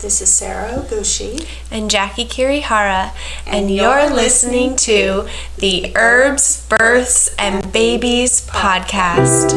This is Sara Ohgushi. and Jackie Kirihara, and, And you're, you're listening to the Herbs, Births, and Babies podcast.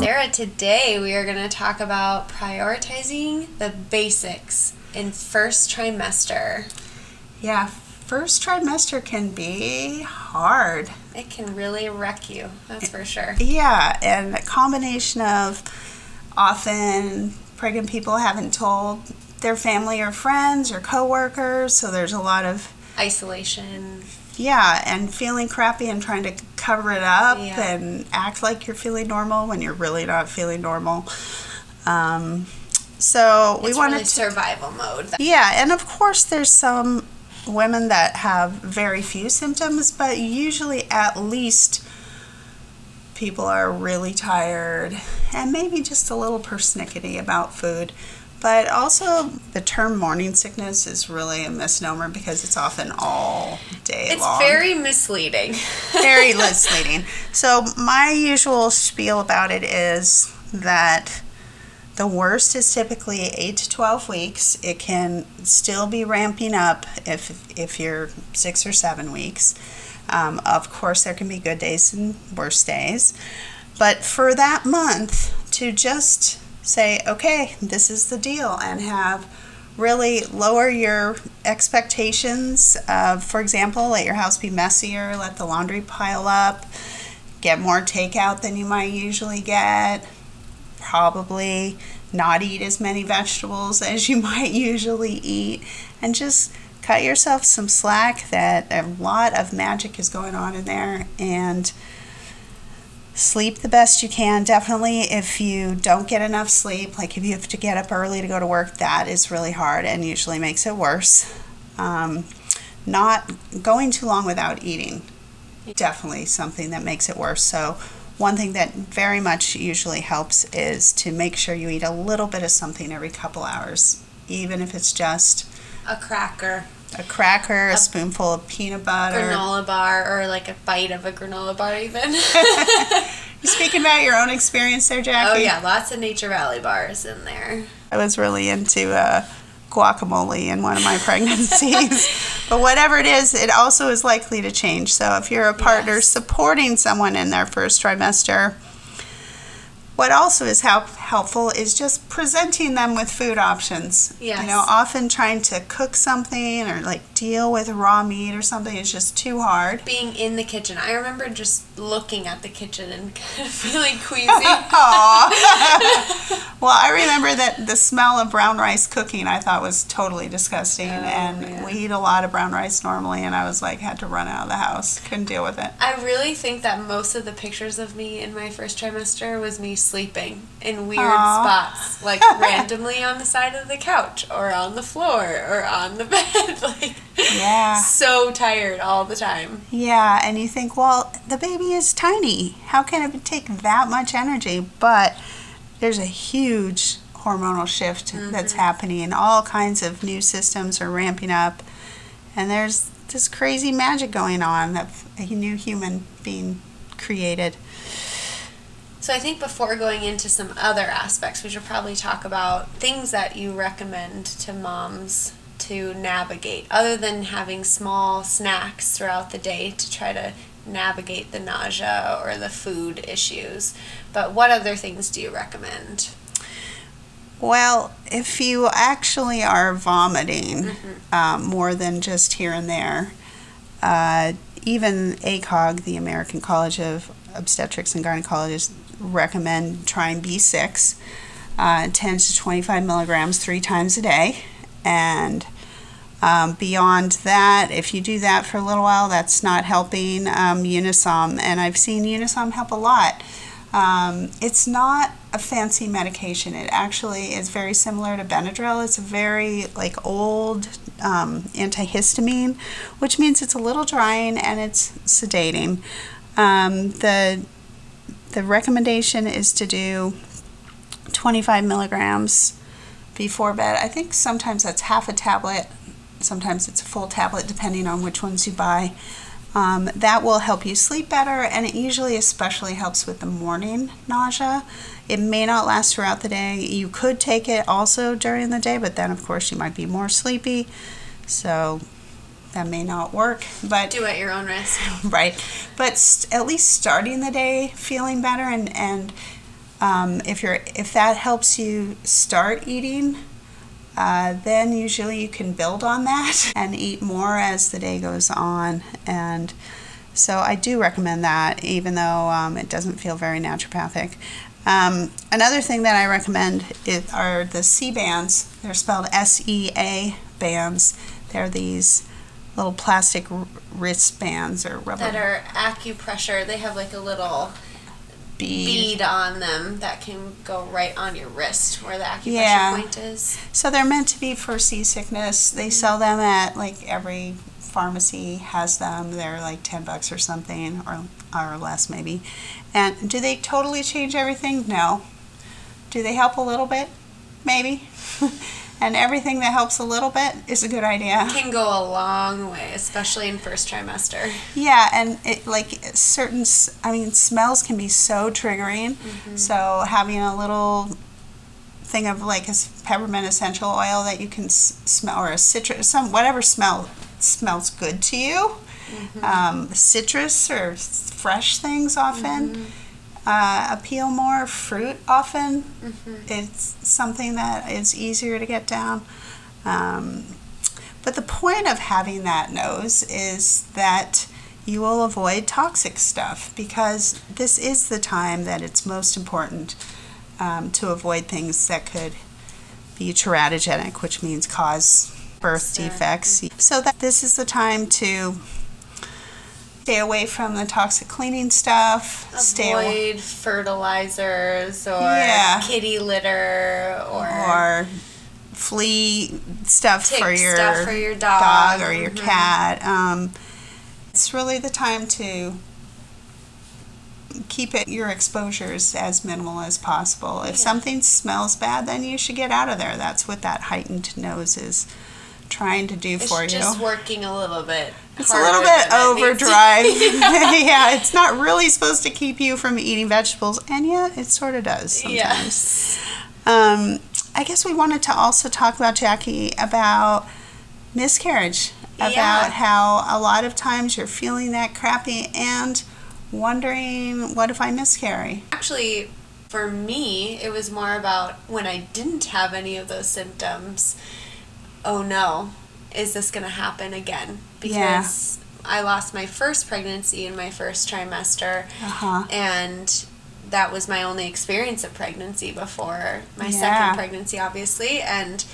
Sara, today we are going to talk about prioritizing the basics in first trimester. Yeah, first trimester can be hard. It can really wreck you, that's for sure. Yeah, and a combination of often pregnant people haven't told their family or friends or coworkers, so there's a lot of Isolation. yeah, and feeling crappy and trying to cover it up Yeah. and act like you're feeling normal when you're really not feeling normal. Um, so we it's wanted really to survival mode. Yeah, and of course, there's some women that have very few symptoms, but usually at least people are really tired and maybe just a little persnickety about food. But also, the term morning sickness is really a misnomer because it's often all day It's long It's very misleading. very misleading. So my usual spiel about it is that the worst is typically eight to twelve weeks. It can still be ramping up if if you're six or seven weeks. Um, of course, there can be good days and worse days, but for that month to just say, okay, this is the deal, and have really lower your expectations of, for example, let your house be messier, let the laundry pile up, get more takeout than you might usually get, probably not eat as many vegetables as you might usually eat, and just cut yourself some slack that a lot of magic is going on in there. And sleep the best you can. Definitely if you don't get enough sleep like if you have to get up early to go to work that is really hard and usually makes it worse. Um, not going too long without eating. Definitely something that makes it worse. So one thing that very much usually helps is to make sure you eat a little bit of something every couple hours even if it's just a cracker, a cracker a spoonful of peanut butter granola bar, or like a bite of a granola bar, even. you speaking about your own experience there jackie oh, yeah, lots of Nature Valley bars in there. I was really into uh, guacamole in one of my pregnancies. but whatever it is, it also is likely to change. So if you're a partner Yes. supporting someone in their first trimester, what also is help, helpful is just presenting them with food options. Yes. You know, often trying to cook something or like deal with raw meat or something is just too hard. Being in the kitchen, I remember just looking at the kitchen and kind of feeling queasy. Aw. well, I remember that the smell of brown rice cooking I thought was totally disgusting, oh, and yeah. we eat a lot of brown rice normally, and I was like had to run out of the house, couldn't deal with it. I really think that most of the pictures of me in my first trimester was me sleeping in weird Aw. spots, like randomly on the side of the couch or on the floor or on the bed, like Yeah. so tired all the time. Yeah, and you think, well, the baby is tiny. How can it take that much energy? But there's a huge hormonal shift that's mm-hmm. happening. And all kinds of new systems are ramping up, and there's this crazy magic going on of a new human being created. So I think before going into some other aspects, we should probably talk about things that you recommend to moms to navigate, other than having small snacks throughout the day to try to navigate the nausea or the food issues. But what other things do you recommend? Well, if you actually are vomiting um, more than just here and there, uh, even ACOG, the American College of Obstetrics and Gynecologists, recommend trying B6, uh, 10 to 25 milligrams three times a day. And um, beyond that, if you do that for a little while, that's not helping. Um, Unisom, and I've seen Unisom help a lot. Um, it's not a fancy medication. It actually is very similar to Benadryl. It's a very like old um, antihistamine, which means it's a little drying and it's sedating. Um, the the recommendation is to do 25 milligrams before bed. I think sometimes that's half a tablet, sometimes it's a full tablet, depending on which ones you buy. Um, that will help you sleep better, and it usually especially helps with the morning nausea. It may not last throughout the day. You could take it also during the day, but then, of course, you might be more sleepy. So that may not work. But Do at your own risk. right, but st- at least starting the day feeling better, and and um, if you're if that helps you start eating, uh, then usually you can build on that and eat more as the day goes on. And so I do recommend that, even though um, it doesn't feel very naturopathic. Um, another thing that I recommend is, are the Sea bands. They're spelled S E A bands. They're these little plastic r- wristbands or rubber That are acupressure. They have like a little bead. bead on them that can go right on your wrist where the acupressure Yeah. point is. So they're meant to be for seasickness. They mm-hmm. sell them at like every pharmacy has them. They're like ten bucks or something, or or less maybe. And do they totally change everything? No. Do they help a little bit? Maybe. and everything that helps a little bit is a good idea. Can go a long way, especially in first trimester. Yeah, and it like certain. I mean, smells can be so triggering. Mm-hmm. So having a little thing of like a peppermint essential oil that you can s- smell, or a citrus, some whatever smell smells good to you. Mm-hmm. Um, citrus or fresh things often mm-hmm. Uh, appeal more. Fruit often it's something that is easier to get down. Um, but the point of having that nose is that you will avoid toxic stuff because this is the time that it's most important um, to avoid things that could be teratogenic, which means cause birth defects. So that this is the time to stay away from the toxic cleaning stuff. Stay away Avoid fertilizers or Yeah. kitty litter or, or flea stuff for your, stuff for your dog, or your Mhm. cat. Um, it's really the time to keep it your exposures as minimal as possible. If Yeah. something smells bad, then you should get out of there. That's what that heightened nose is trying to do It's for you. just working a little bit. It's a little bit than it needs to overdrive. be. yeah, it's not really supposed to keep you from eating vegetables, and yet it sort of does sometimes. Yes. Um, I guess we wanted to also talk about Jackie about miscarriage, about Yeah. how a lot of times you're feeling that crappy and wondering, what if I miscarry? Actually, for me, it was more about when I didn't have any of those symptoms. Oh no, is this going to happen again? Yeah. Because I lost my first pregnancy in my first trimester, Uh huh. and that was my only experience of pregnancy before my Yeah. second pregnancy, obviously. And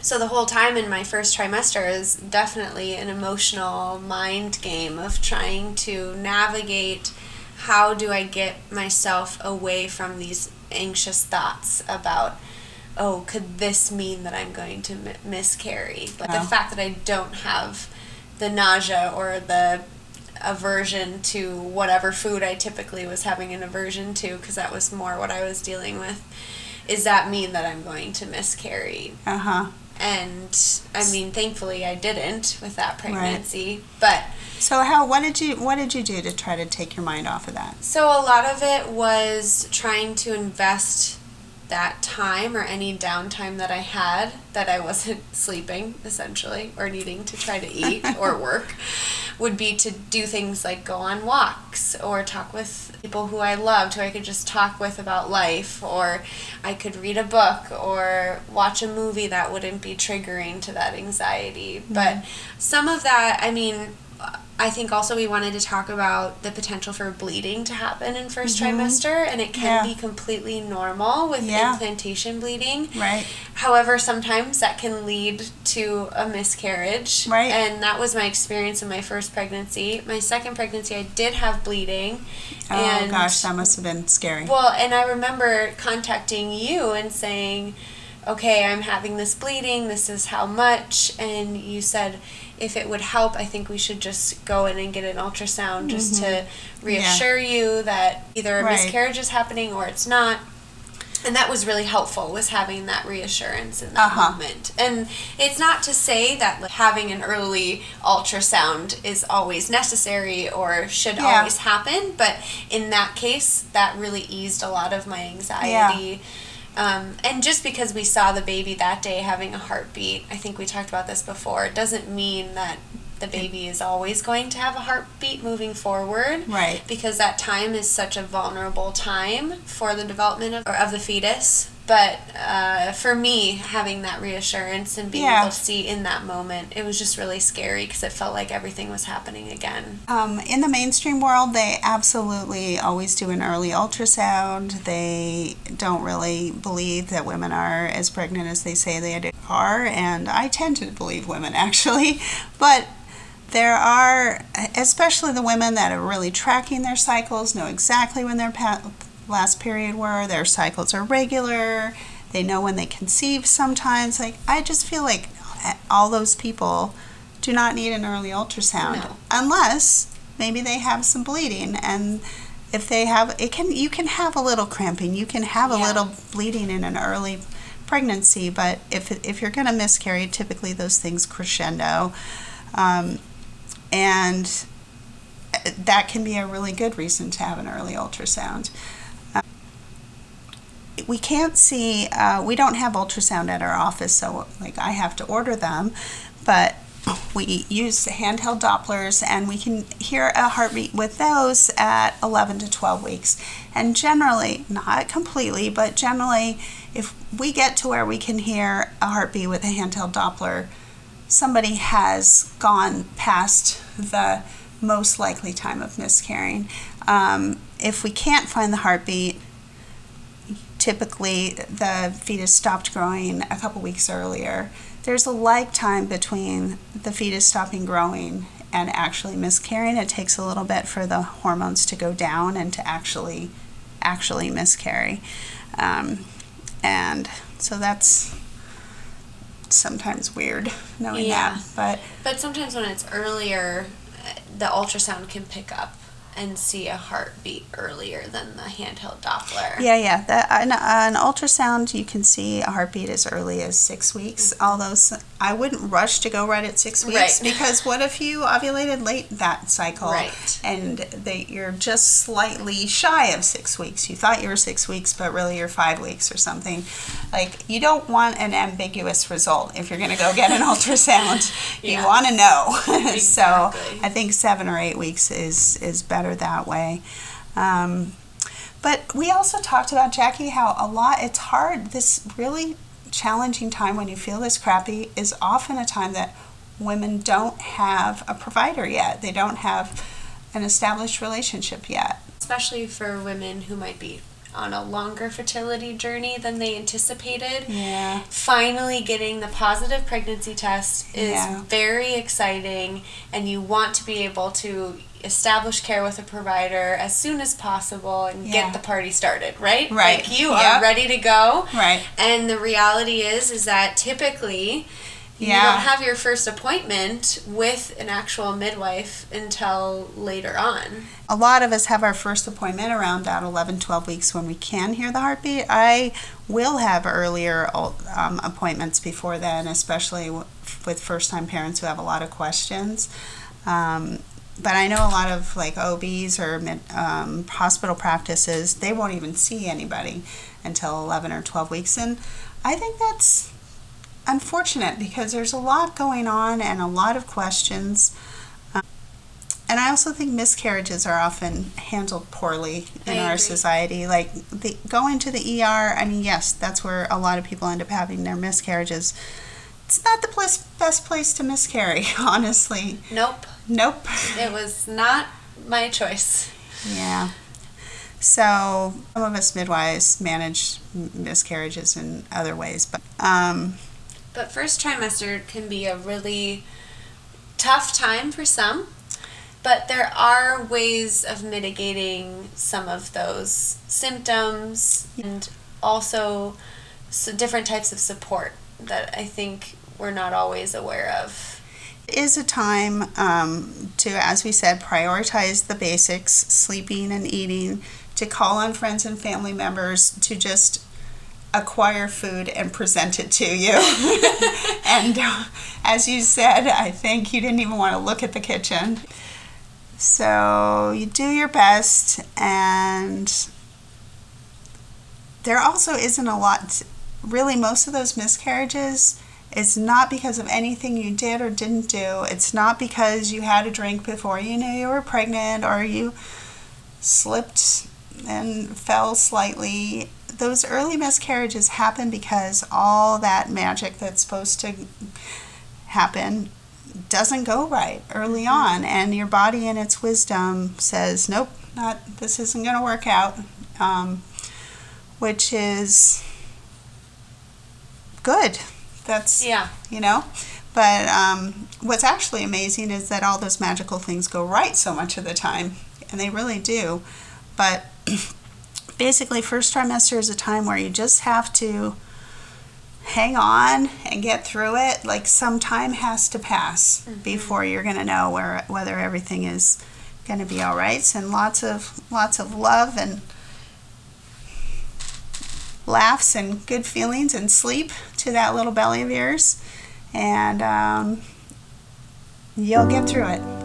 so the whole time in my first trimester is definitely an emotional mind game of trying to navigate how do I get myself away from these anxious thoughts about oh could this mean that I'm going to mi- miscarry like Wow. the fact that I don't have the nausea or the aversion to whatever food I typically was having an aversion to because that was more what I was dealing with is that mean that I'm going to miscarry Uh huh. and I mean, thankfully, I didn't with that pregnancy. But So how? What did you What did you do to try to take your mind off of that? so a lot of it was trying to invest that time or any downtime that I had that I wasn't sleeping, essentially, or needing to try to eat or work, would be to do things like go on walks or talk with people who I loved, who I could just talk with about life, or I could read a book or watch a movie that wouldn't be triggering to that anxiety. But mm-hmm. some of that, I mean, I think also we wanted to talk about the potential for bleeding to happen in 1st mm-hmm. trimester, and it can Yeah. be completely normal with Yeah. implantation bleeding. Right. However, sometimes that can lead to a miscarriage. Right. And that was my experience in my first pregnancy. My second pregnancy, I did have bleeding. Oh and gosh, that must have been scary. well, and I remember contacting you and saying, okay, I'm having this bleeding, this is how much. And you said, if it would help, I think we should just go in and get an ultrasound just to reassure you that either a Mm-hmm. Right. miscarriage is happening or it's not. and that was really helpful was having that reassurance in that Uh-huh. moment and it's not to say that like, having an early ultrasound is always necessary or should Yeah. always happen but in that case that really eased a lot of my anxiety um, and just because we saw the baby that day having a heartbeat i think we talked about this before it doesn't mean that the baby is always going to have a heartbeat moving forward Right. because that time is such a vulnerable time for the development of, or of the fetus. But uh, for me, having that reassurance and being Yeah. able to see in that moment, it was just really scary because it felt like everything was happening again. Um, in the mainstream world, they absolutely always do an early ultrasound. They don't really believe that women are as pregnant as they say they are, and I tend to believe women actually. But there are, especially the women that are really tracking their cycles, know exactly when their pa- last period were, their cycles are regular, they know when they conceive sometimes. Like, I just feel like all those people do not need an early ultrasound No. unless maybe they have some bleeding and if they have it can you can have a little cramping you can have a Yeah. little bleeding in an early pregnancy but if if you're going to miscarry typically those things crescendo um, and uh, that can be a really good reason to have an early ultrasound we can't see uh, we don't have ultrasound at our office so like i have to order them but we use handheld dopplers and we can hear a heartbeat with those at 11 to 12 weeks. And generally not completely but generally if we get to where we can hear a heartbeat with a handheld doppler somebody has gone past the most likely time of miscarrying. Um, if we can't find the heartbeat typically the fetus stopped growing a couple weeks earlier. There's a lag time between the fetus stopping growing and actually miscarrying. It takes a little bit for the hormones to go down and to actually actually miscarry. Um, and so that's sometimes weird knowing Yeah. that. But But sometimes when it's earlier, the ultrasound can pick up and see a heartbeat earlier than the handheld Doppler. Yeah, yeah. The, an, an ultrasound, you can see a heartbeat as early as six weeks. Mm-hmm. Although I wouldn't rush to go right at six weeks Right. because what if you ovulated late that cycle Right. and they, you're just slightly shy of six weeks? You thought you were six weeks, but really you're five weeks or something. Like you don't want an ambiguous result if you're going to go get an ultrasound. Yeah. You want to know. so I think seven or eight weeks is is better that way. Um, but we also talked about Jackie how a lot it's hard this really challenging time when you feel this crappy is often a time that women don't have a provider yet. They don't have an established relationship yet. Especially for women who might be on a longer fertility journey than they anticipated. Yeah. Finally, getting the positive pregnancy test is Yeah. very exciting, and you want to be able to establish care with a provider as soon as possible and Yeah. get the party started, right? Right. Like you Yep. are ready to go. Right. And the reality is is that typically you don't have your first appointment with an actual midwife until later on. A lot of us have our first appointment around that 11, 12 weeks when we can hear the heartbeat. I will have earlier um, appointments before then, especially w- with first time parents who have a lot of questions. Um, but I know a lot of like OBs or mid, um, hospital practices, they won't even see anybody until 11 or 12 weeks. And I think that's unfortunate because there's a lot going on and a lot of questions. Um, and I also think miscarriages are often handled poorly in I our agree. society. Like the, going to the ER, I mean, yes, that's where a lot of people end up having their miscarriages. It's not the best place to miscarry, honestly. Nope. Nope. It was not my choice. Yeah. So some of us midwives manage miscarriages in other ways, but um, But first trimester can be a really tough time for some. But there are ways of mitigating some of those symptoms and also so different types of support that I think we're not always aware of. it is a time um, to, as we said, prioritize the basics, sleeping and eating, to call on friends and family members to just acquire food and present it to you. and uh, as you said, I think you didn't even want to look at the kitchen. So you do your best, and there also isn't a lot. Really, most of those miscarriages, it's not because of anything you did or didn't do. It's not because you had a drink before you knew you were pregnant or you slipped and fell slightly. Those early miscarriages happen because all that magic that's supposed to happen doesn't go right early on, and your body, in its wisdom, says, "Nope, not this isn't going to work out," um, which is good. That's Yeah. you know. But um, what's actually amazing is that all those magical things go right so much of the time, and they really do. But basically, first trimester is a time where you just have to hang on and get through it. Like some time has to pass before you're going to know where whether everything is going to be all right. And lots of lots of love and laughs and good feelings and sleep to that little belly of yours, and um, you'll get through it.